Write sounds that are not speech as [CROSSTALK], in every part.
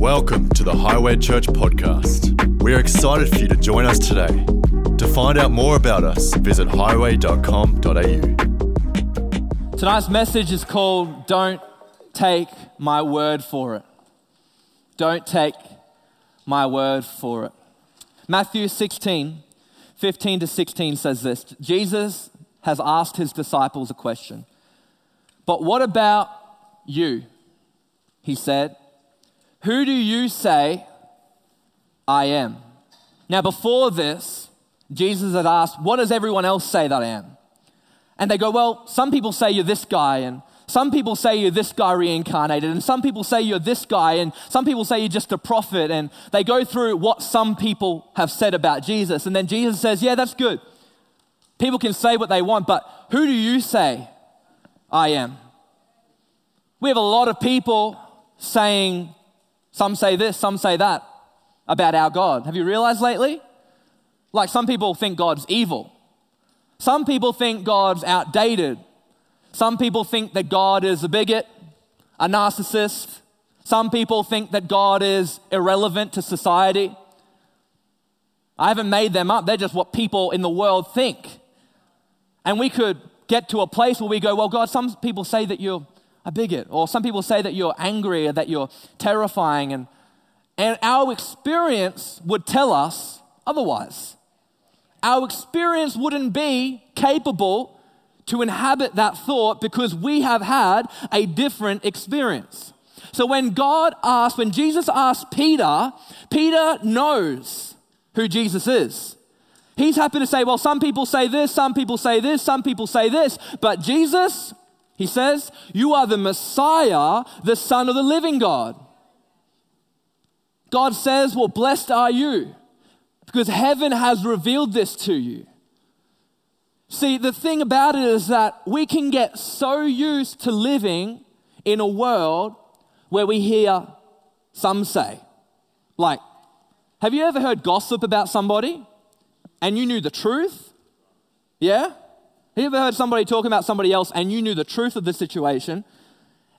Welcome to the Highway Church podcast. We are excited for you to join us today. To find out more about us, visit highway.com.au. Tonight's message is called Don't Take My Word for It. Don't take my word for it. Matthew 16, 15 to 16 says this Jesus has asked his disciples a question. But what about you? He said, Who do you say I am? Now, before this, Jesus had asked, What does everyone else say that I am? And they go, Well, some people say you're this guy, and some people say you're this guy reincarnated, and some people say you're this guy, and some people say you're just a prophet. And they go through what some people have said about Jesus. And then Jesus says, Yeah, that's good. People can say what they want, but who do you say I am? We have a lot of people saying, some say this, some say that about our God. Have you realized lately? Like some people think God's evil. Some people think God's outdated. Some people think that God is a bigot, a narcissist. Some people think that God is irrelevant to society. I haven't made them up, they're just what people in the world think. And we could get to a place where we go, well, God, some people say that you're a bigot, or some people say that you're angry or that you're terrifying, and, and our experience would tell us otherwise. Our experience wouldn't be capable to inhabit that thought because we have had a different experience. So when God asked, when Jesus asked Peter, Peter knows who Jesus is. He's happy to say, well, some people say this, some people say this, some people say this, but Jesus, he says, you are the Messiah, the Son of the living God. God says, well, blessed are you because heaven has revealed this to you. See, the thing about it is that we can get so used to living in a world where we hear some say. Like, have you ever heard gossip about somebody? and you knew the truth? Yeah? Have you ever heard somebody talking about somebody else and you knew the truth of the situation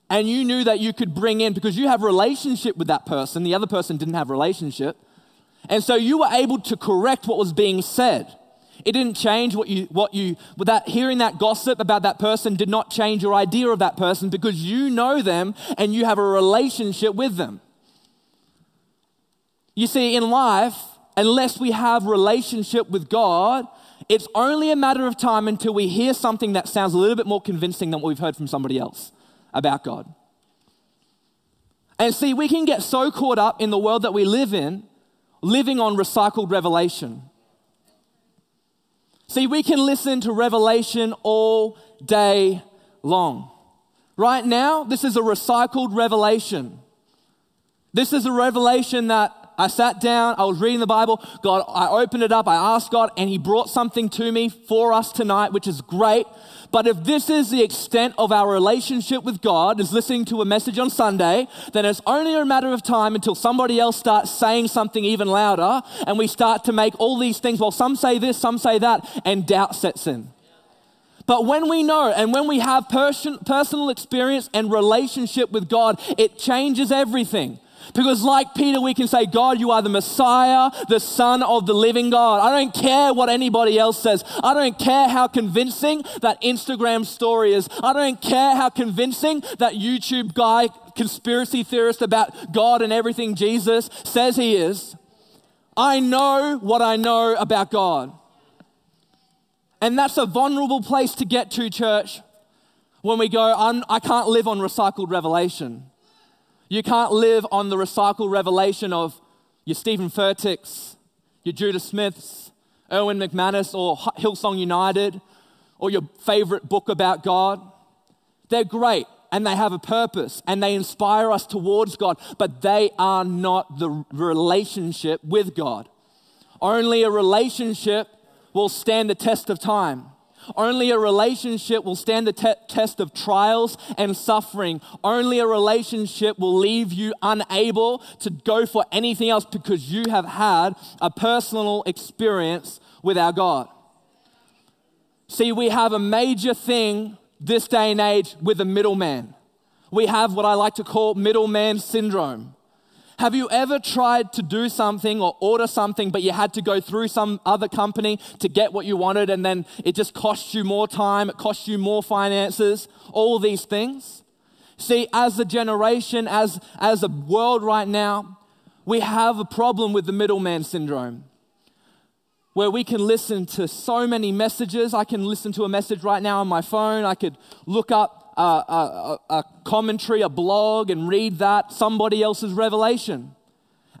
and you knew that you could bring in because you have relationship with that person, the other person didn't have relationship. And so you were able to correct what was being said. It didn't change what you, what you, without hearing that gossip about that person did not change your idea of that person because you know them and you have a relationship with them. You see, in life, unless we have relationship with God, it's only a matter of time until we hear something that sounds a little bit more convincing than what we've heard from somebody else about God. And see, we can get so caught up in the world that we live in, living on recycled revelation. See, we can listen to revelation all day long. Right now, this is a recycled revelation. This is a revelation that I sat down, I was reading the Bible. God, I opened it up, I asked God, and He brought something to me for us tonight, which is great. But if this is the extent of our relationship with God, is listening to a message on Sunday, then it's only a matter of time until somebody else starts saying something even louder, and we start to make all these things, well, some say this, some say that, and doubt sets in. But when we know and when we have person, personal experience and relationship with God, it changes everything. Because, like Peter, we can say, God, you are the Messiah, the Son of the living God. I don't care what anybody else says. I don't care how convincing that Instagram story is. I don't care how convincing that YouTube guy, conspiracy theorist about God and everything Jesus says he is. I know what I know about God. And that's a vulnerable place to get to, church, when we go, I can not live on recycled revelation. You can't live on the recycled revelation of your Steven Furticks, your Judah Smiths, Erwin McManus, or Hillsong United, or your favorite book about God. They're great and they have a purpose and they inspire us towards God, but they are not the relationship with God. Only a relationship will stand the test of time. Only a relationship will stand the te- test of trials and suffering. Only a relationship will leave you unable to go for anything else because you have had a personal experience with our God. See, we have a major thing this day and age with the middleman. We have what I like to call middleman syndrome. Have you ever tried to do something or order something, but you had to go through some other company to get what you wanted, and then it just cost you more time, it cost you more finances, all these things? See, as a generation, as, as a world right now, we have a problem with the middleman syndrome where we can listen to so many messages. I can listen to a message right now on my phone. I could look up a, a, a, commentary, a blog, and read that, somebody else's revelation.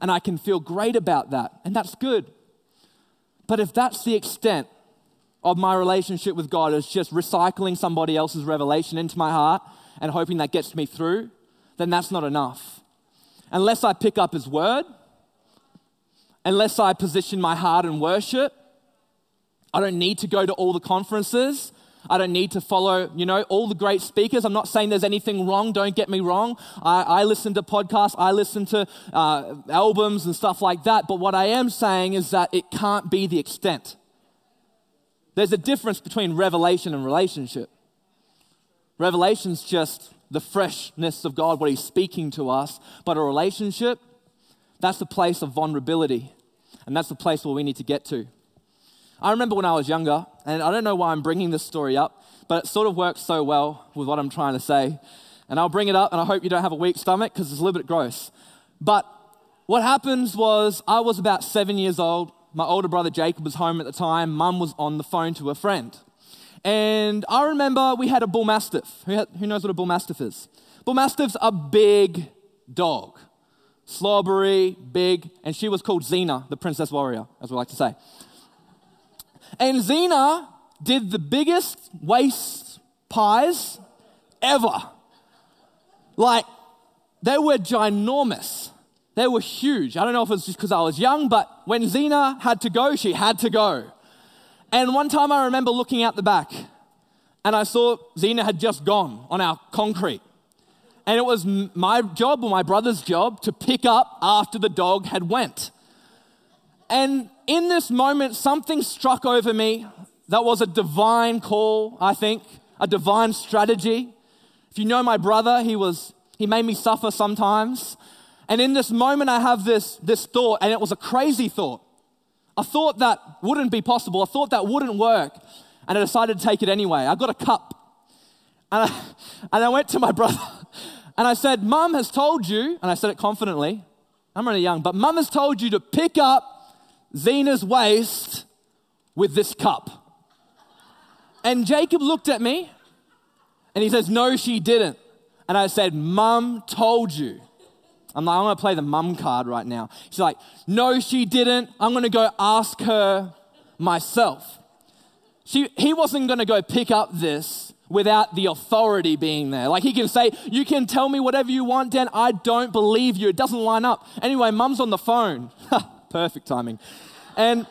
And I can feel great about that. And that's good. But if that's the extent of my relationship with God, is just recycling somebody else's revelation into my heart and hoping that gets me through, then that's not enough. Unless I pick up His word, unless I position my heart in worship. I don't need to go to all the conferences. I don't need to follow, you know, all the great speakers. I'm not saying there's anything wrong, don't get me wrong. I, I listen to podcasts, I listen to uh, albums and stuff like that. But what I am saying is that it can't be the extent. There's a difference between revelation and relationship. Revelation's just the freshness of God, what He's speaking to us. But a relationship, that's the place of vulnerability, and that's the place where we need to get to. I remember when I was younger, and I don't know why I'm bringing this story up, but it sort of works so well with what I'm trying to say. And I'll bring it up, and I hope you don't have a weak stomach because it's a little bit gross. But what happens was, I was about seven years old. My older brother Jacob was home at the time. Mum was on the phone to a friend. And I remember we had a bull mastiff. Who, who knows what a bull mastiff is? Bull mastiff's a big dog slobbery, big, and she was called Xena, the princess warrior, as we like to say. And Xena did the biggest waste pies ever. Like, they were ginormous. They were huge. I don't know if it's just because I was young, but when Xena had to go, she had to go. And one time I remember looking out the back and I saw Xena had just gone on our concrete and it was my job or my brother's job to pick up after the dog had went. And in this moment, something struck over me that was a divine call, I think, a divine strategy. If you know my brother, he was he made me suffer sometimes. And in this moment, I have this, this thought, and it was a crazy thought. A thought that wouldn't be possible, a thought that wouldn't work. And I decided to take it anyway. I got a cup. And I, [LAUGHS] and I went to my brother [LAUGHS] and I said, Mum has told you, and I said it confidently, I'm really young, but Mum has told you to pick up Xena's waste with this cup. And Jacob looked at me and he says, No, she didn't. And I said, Mum told you. I'm like, I'm gonna play the mum card right now. She's like, No, she didn't. I'm gonna go ask her myself. She, he wasn't gonna go pick up this without the authority being there. Like he can say, You can tell me whatever you want, Dan. I don't believe you. It doesn't line up. Anyway, mum's on the phone. [LAUGHS] Perfect timing. And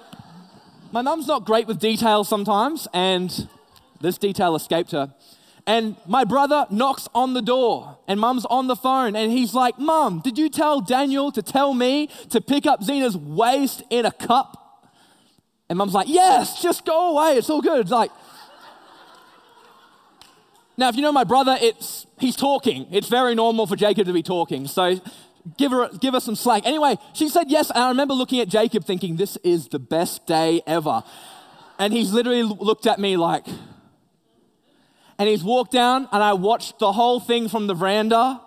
my mum's not great with details sometimes, and this detail escaped her. And my brother knocks on the door, and mum's on the phone, and he's like, Mum, did you tell Daniel to tell me to pick up Xena's waste in a cup? And mum's like, Yes, just go away. It's all good. Like, now, if you know my brother, it's he's talking. It's very normal for Jacob to be talking. So give her give her some slack. Anyway, she said yes, and I remember looking at Jacob thinking, this is the best day ever. And he's literally looked at me like, and he's walked down, and I watched the whole thing from the veranda,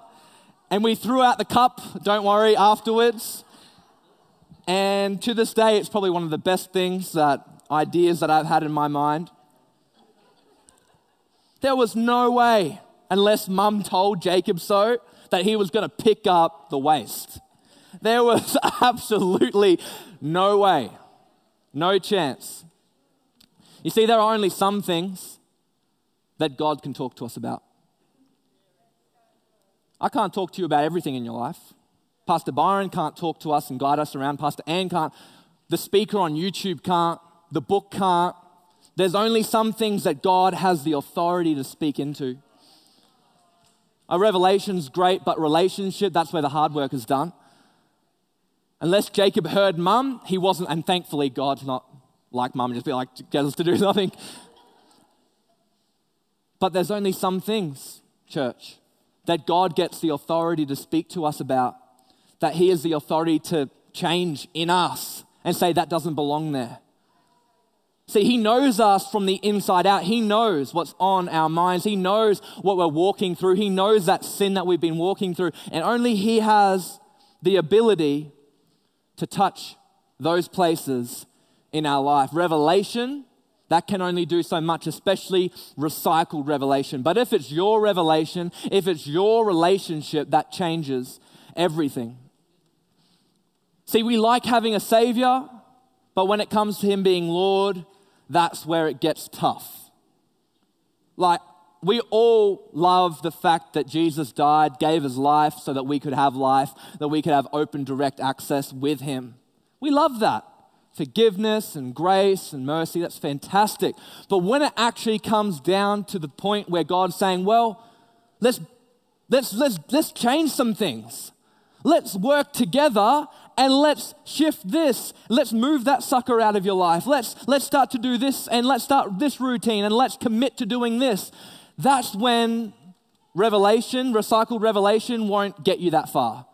and we threw out the cup, don't worry, afterwards. And to this day, it's probably one of the best things that ideas that I've had in my mind. There was no way, unless mum told Jacob so, that he was going to pick up the waste. There was [LAUGHS] absolutely no way, no chance. You see, there are only some things that God can talk to us about. I can't talk to you about everything in your life. Pastor Byron can't talk to us and guide us around. Pastor Ann can't. The speaker on YouTube can't. The book can't. There's only some things that God has the authority to speak into. A revelation's great, but relationship, that's where the hard work is done. Unless Jacob heard mum, he wasn't, and thankfully God's not like mum, just be like, get us to do [LAUGHS] nothing. But there's only some things, church, that God gets the authority to speak to us about that He has the authority to change in us and say that doesn't belong there. See, He knows us from the inside out. He knows what's on our minds. He knows what we're walking through. He knows that sin that we've been walking through. And only He has the ability to touch those places in our life. Revelation, that can only do so much, especially recycled revelation. But if it's your revelation, if it's your relationship, that changes everything. See, we like having a Savior, but when it comes to Him being Lord, that's where it gets tough. Like, we all love the fact that Jesus died, gave his life so that we could have life, that we could have open, direct access with him. We love that. Forgiveness and grace and mercy, that's fantastic. But when it actually comes down to the point where God's saying, well, let's, let's, let's, let's change some things. Let's work together and let's shift this. Let's move that sucker out of your life. Let's, let's start to do this and let's start this routine and let's commit to doing this. That's when revelation, recycled revelation, won't get you that far.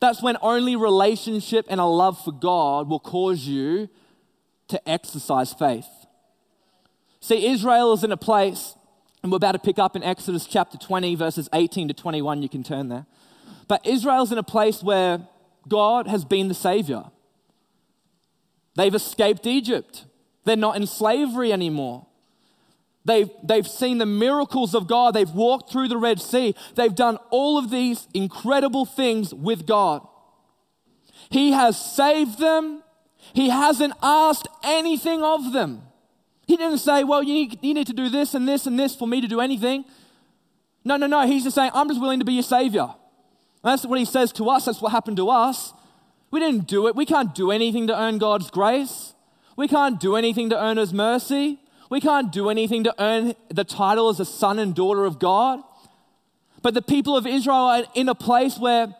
That's when only relationship and a love for God will cause you to exercise faith. See, Israel is in a place, and we're about to pick up in Exodus chapter 20, verses 18 to 21. You can turn there. But Israel's in a place where God has been the Savior. They've escaped Egypt, they're not in slavery anymore. They've, they've seen the miracles of God. They've walked through the Red Sea. They've done all of these incredible things with God. He has saved them. He hasn't asked anything of them. He didn't say, Well, you need, you need to do this and this and this for me to do anything. No, no, no. He's just saying, I'm just willing to be your Savior. That's what he says to us. That's what happened to us. We didn't do it. We can't do anything to earn God's grace. We can't do anything to earn his mercy. We can't do anything to earn the title as a son and daughter of God. But the people of Israel are in a place where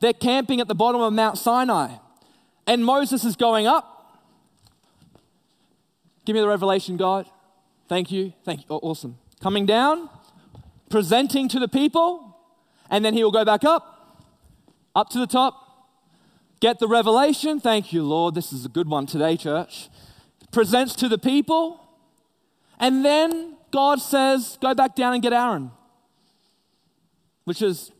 they're camping at the bottom of Mount Sinai. And Moses is going up. Give me the revelation, God. Thank you. Thank you. Awesome. Coming down, presenting to the people, and then he will go back up, up to the top, get the revelation. Thank you, Lord. This is a good one today, church. Presents to the people, and then God says, Go back down and get Aaron, which is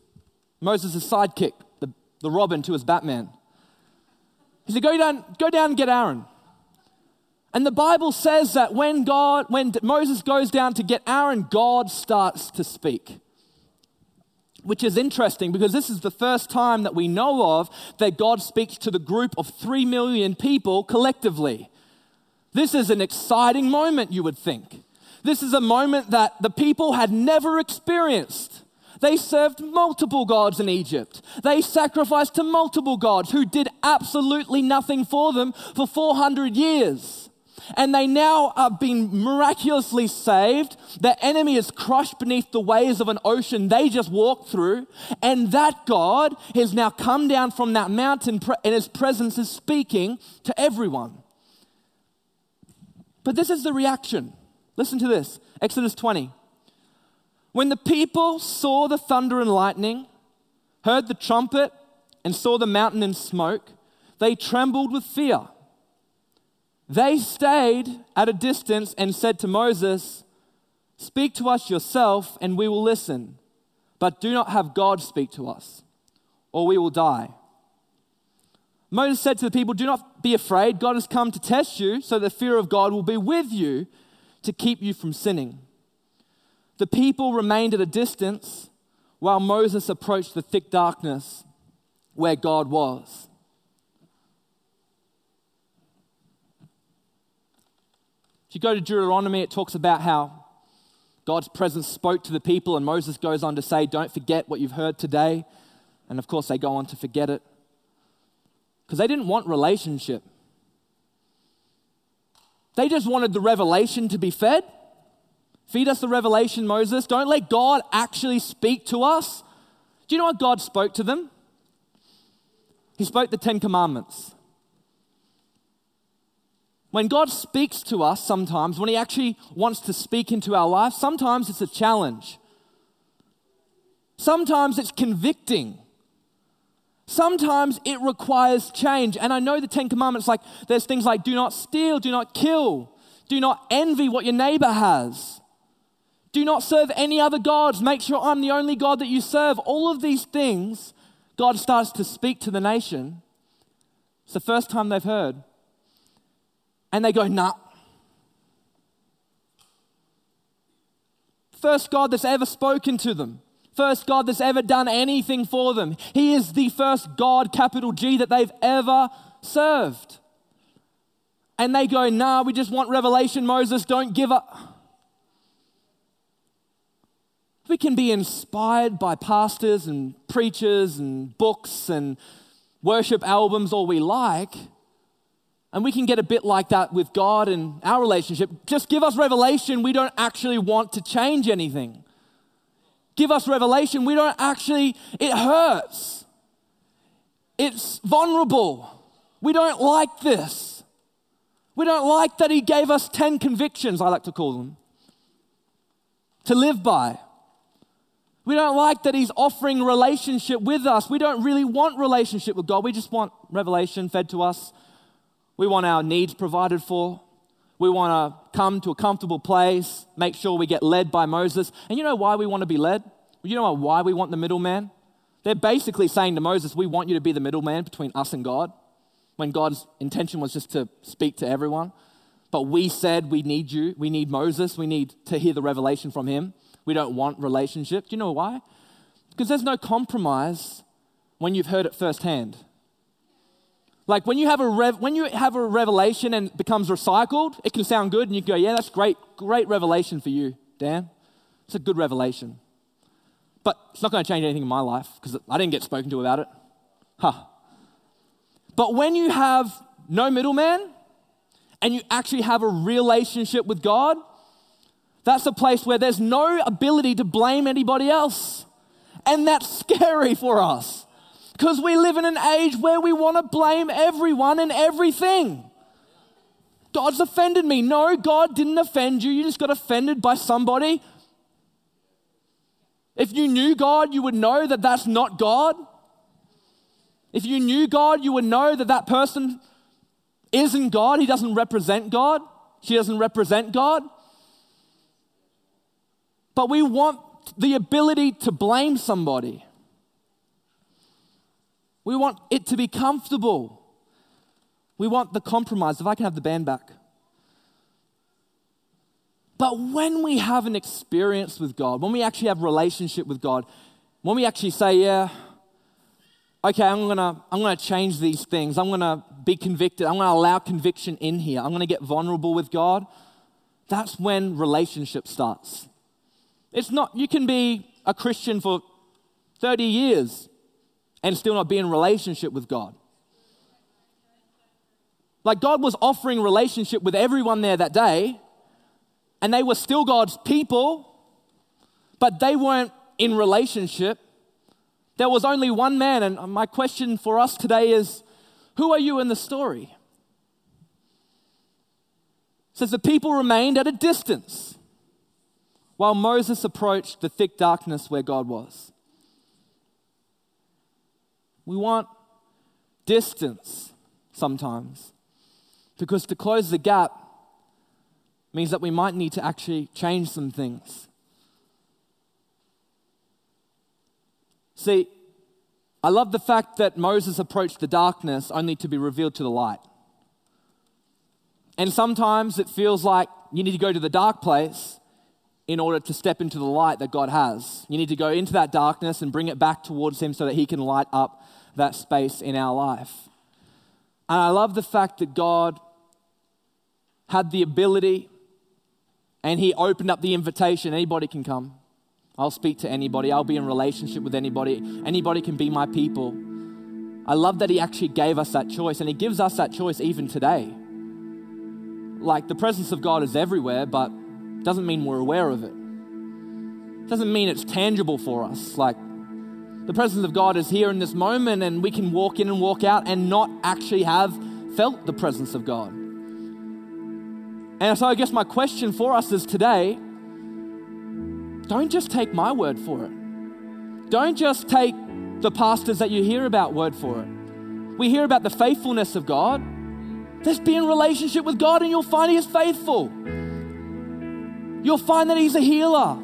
Moses' sidekick, the, the Robin to his Batman. He said, Go down, go down and get Aaron. And the Bible says that when God, when Moses goes down to get Aaron, God starts to speak. Which is interesting because this is the first time that we know of that God speaks to the group of three million people collectively. This is an exciting moment, you would think. This is a moment that the people had never experienced. They served multiple gods in Egypt. They sacrificed to multiple gods who did absolutely nothing for them for 400 years. And they now are being miraculously saved. Their enemy is crushed beneath the waves of an ocean they just walked through. And that God has now come down from that mountain, and his presence is speaking to everyone. But this is the reaction. Listen to this Exodus 20. When the people saw the thunder and lightning, heard the trumpet, and saw the mountain in smoke, they trembled with fear. They stayed at a distance and said to Moses, Speak to us yourself, and we will listen. But do not have God speak to us, or we will die. Moses said to the people, Do not be afraid. God has come to test you, so the fear of God will be with you to keep you from sinning. The people remained at a distance while Moses approached the thick darkness where God was. If you go to Deuteronomy, it talks about how God's presence spoke to the people, and Moses goes on to say, Don't forget what you've heard today. And of course, they go on to forget it because they didn't want relationship. They just wanted the revelation to be fed. Feed us the revelation, Moses. Don't let God actually speak to us. Do you know what God spoke to them? He spoke the Ten Commandments. When God speaks to us sometimes, when He actually wants to speak into our life, sometimes it's a challenge. Sometimes it's convicting. Sometimes it requires change. And I know the Ten Commandments, like there's things like do not steal, do not kill, do not envy what your neighbor has. Do not serve any other gods. Make sure I'm the only God that you serve. All of these things, God starts to speak to the nation. It's the first time they've heard. And they go, nah. First God that's ever spoken to them first God that's ever done anything for them. He is the first God, capital G, that they've ever served. And they go, nah, we just want revelation, Moses, don't give up. We can be inspired by pastors and preachers and books and worship albums all we like. And we can get a bit like that with God and our relationship. Just give us revelation. We don't actually want to change anything give us revelation, we don't actually, it hurts. It's vulnerable. We don't like this. We don't like that He gave us 10 convictions, I like to call them, to live by. We don't like that He's offering relationship with us. We don't really want relationship with God. We just want revelation fed to us. We want our needs provided for. We want to come to a comfortable place, make sure we get led by Moses. And you know why we want to be led? You know why we want the middleman? They're basically saying to Moses, We want you to be the middleman between us and God, when God's intention was just to speak to everyone. But we said we need you, we need Moses, we need to hear the revelation from him. We don't want relationship. Do you know why? Because there's no compromise when you've heard it firsthand. Like when you have a rev- when you have a revelation and becomes recycled, it can sound good and you go, yeah, that's great, great revelation for you, Dan. It's a good revelation. But it's not going to change anything in my life because I didn't get spoken to about it. Huh. But when you have no middleman and you actually have a relationship with God, that's a place where there's no ability to blame anybody else. And that's scary for us. Because we live in an age where we want to blame everyone and everything. God's offended me. No, God didn't offend you. You just got offended by somebody. If you knew God, you would know that that's not God. If you knew God, you would know that that person isn't God. He doesn't represent God. She doesn't represent God. But we want the ability to blame somebody. We want it to be comfortable. We want the compromise. If I can have the band back. But when we have an experience with God, when we actually have relationship with God, when we actually say, yeah, okay, I'm gonna, I'm gonna change these things. I'm gonna be convicted. I'm gonna allow conviction in here. I'm gonna get vulnerable with God. That's when relationship starts. It's not, you can be a Christian for 30 years and still not be in relationship with God. Like God was offering relationship with everyone there that day, and they were still God's people, but they weren't in relationship. There was only one man, and my question for us today is who are you in the story? It says the people remained at a distance while Moses approached the thick darkness where God was. We want distance sometimes because to close the gap means that we might need to actually change some things. See, I love the fact that Moses approached the darkness only to be revealed to the light. And sometimes it feels like you need to go to the dark place in order to step into the light that God has. You need to go into that darkness and bring it back towards Him so that He can light up that space in our life. And I love the fact that God had the ability and He opened up the invitation anybody can come. I'll speak to anybody, I'll be in relationship with anybody, anybody can be my people. I love that He actually gave us that choice, and He gives us that choice even today. Like the presence of God is everywhere, but doesn't mean we're aware of it. Doesn't mean it's tangible for us. Like the presence of God is here in this moment, and we can walk in and walk out and not actually have felt the presence of God. And so, I guess my question for us is today don't just take my word for it. Don't just take the pastors that you hear about word for it. We hear about the faithfulness of God. Just be in relationship with God and you'll find He is faithful. You'll find that He's a healer,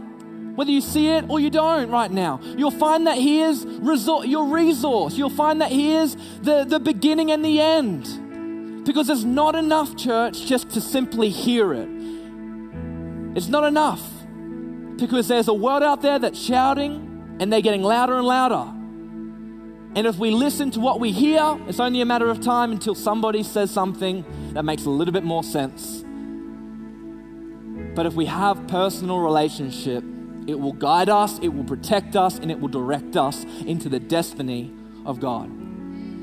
whether you see it or you don't right now. You'll find that He is resor- your resource. You'll find that He is the, the beginning and the end. Because it's not enough, church, just to simply hear it. It's not enough. Because there's a world out there that's shouting and they're getting louder and louder. And if we listen to what we hear, it's only a matter of time until somebody says something that makes a little bit more sense. But if we have personal relationship, it will guide us, it will protect us, and it will direct us into the destiny of God.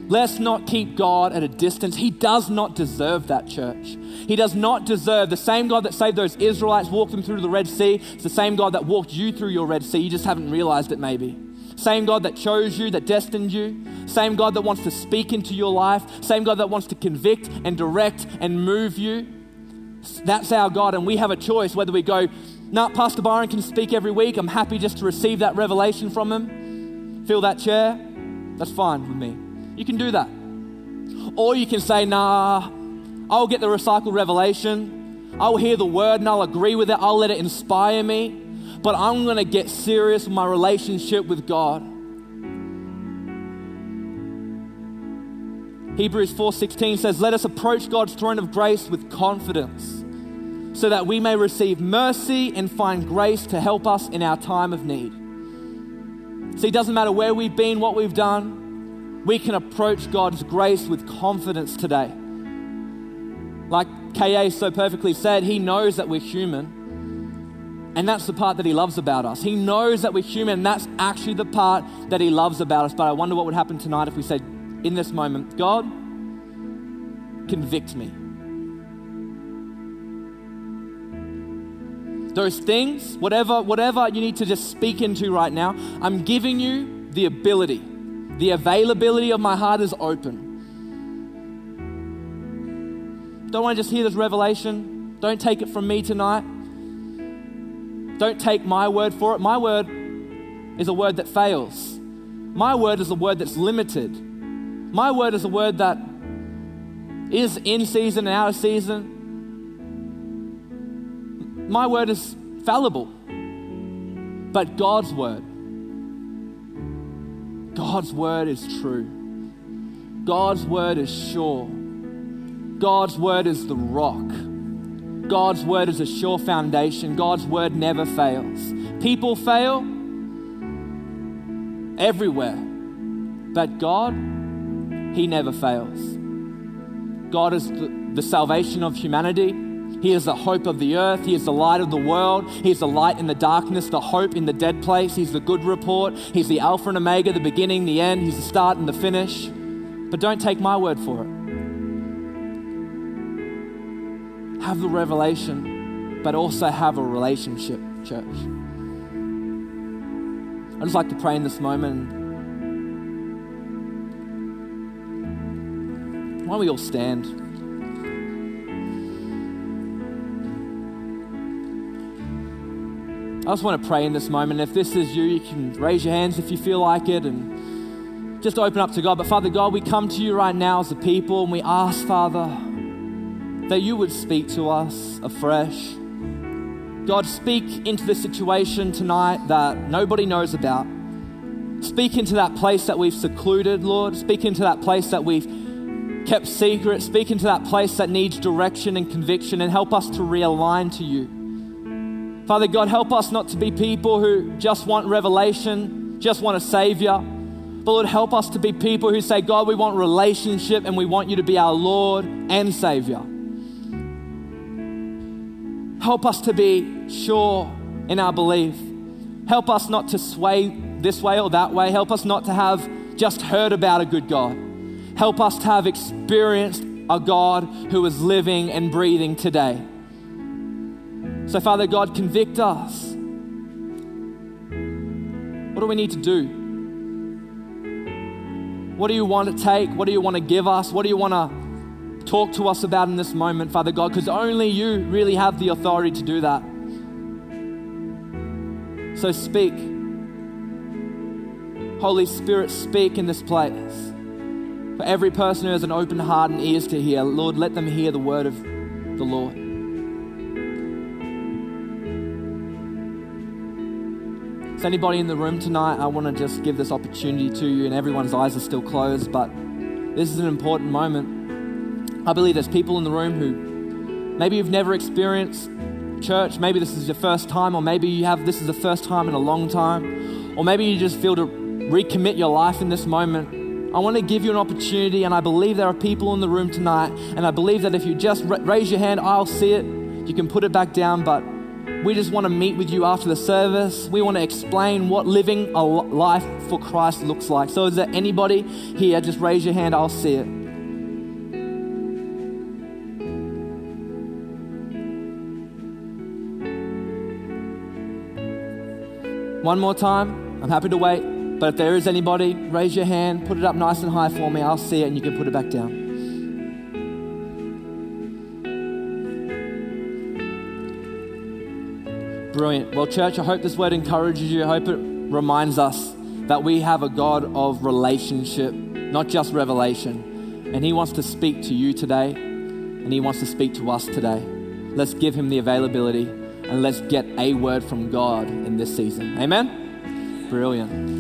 Let's not keep God at a distance. He does not deserve that, church. He does not deserve the same God that saved those Israelites, walked them through the Red Sea. It's the same God that walked you through your Red Sea. You just haven't realized it, maybe. Same God that chose you, that destined you. Same God that wants to speak into your life. Same God that wants to convict and direct and move you. That's our God, and we have a choice whether we go, nah, Pastor Byron can speak every week. I'm happy just to receive that revelation from him. Fill that chair. That's fine with me. You can do that. Or you can say, nah, I'll get the recycled revelation. I'll hear the word and I'll agree with it. I'll let it inspire me. But I'm going to get serious with my relationship with God. Hebrews 4:16 says, "Let us approach God's throne of grace with confidence, so that we may receive mercy and find grace to help us in our time of need." See, it doesn't matter where we've been, what we've done, we can approach God's grace with confidence today. Like KA so perfectly said, He knows that we're human. And that's the part that He loves about us. He knows that we're human, and that's actually the part that He loves about us. But I wonder what would happen tonight if we said, in this moment, God, convict me. Those things, whatever, whatever you need to just speak into right now, I'm giving you the ability. The availability of my heart is open. Don't want to just hear this revelation. Don't take it from me tonight. Don't take my word for it. My word is a word that fails. My word is a word that's limited. My word is a word that is in season and out of season. My word is fallible. But God's word, God's word is true. God's word is sure. God's word is the rock. God's word is a sure foundation. God's word never fails. People fail everywhere, but God, He never fails. God is the, the salvation of humanity. He is the hope of the earth. He is the light of the world. He is the light in the darkness, the hope in the dead place. He's the good report. He's the Alpha and Omega, the beginning, the end. He's the start and the finish. But don't take my word for it. Have the revelation, but also have a relationship, church. I'd just like to pray in this moment. Why don't we all stand? I just want to pray in this moment. If this is you, you can raise your hands if you feel like it and just open up to God. But Father God, we come to you right now as a people and we ask, Father, that you would speak to us afresh. God, speak into the situation tonight that nobody knows about. Speak into that place that we've secluded, Lord. Speak into that place that we've kept secret. Speak into that place that needs direction and conviction and help us to realign to you. Father God, help us not to be people who just want revelation, just want a savior. But Lord, help us to be people who say, God, we want relationship and we want you to be our Lord and Savior. Help us to be sure in our belief. Help us not to sway this way or that way. Help us not to have just heard about a good God. Help us to have experienced a God who is living and breathing today. So, Father God, convict us. What do we need to do? What do you want to take? What do you want to give us? What do you want to talk to us about in this moment, Father God? Because only you really have the authority to do that. So, speak. Holy Spirit, speak in this place. For every person who has an open heart and ears to hear, Lord, let them hear the word of the Lord. Anybody in the room tonight? I want to just give this opportunity to you, and everyone's eyes are still closed, but this is an important moment. I believe there's people in the room who maybe you've never experienced church, maybe this is your first time, or maybe you have this is the first time in a long time, or maybe you just feel to recommit your life in this moment. I want to give you an opportunity, and I believe there are people in the room tonight, and I believe that if you just raise your hand, I'll see it. You can put it back down, but we just want to meet with you after the service. We want to explain what living a life for Christ looks like. So, is there anybody here? Just raise your hand, I'll see it. One more time. I'm happy to wait. But if there is anybody, raise your hand, put it up nice and high for me. I'll see it and you can put it back down. Brilliant. Well, church, I hope this word encourages you. I hope it reminds us that we have a God of relationship, not just revelation. And He wants to speak to you today, and He wants to speak to us today. Let's give Him the availability, and let's get a word from God in this season. Amen? Brilliant.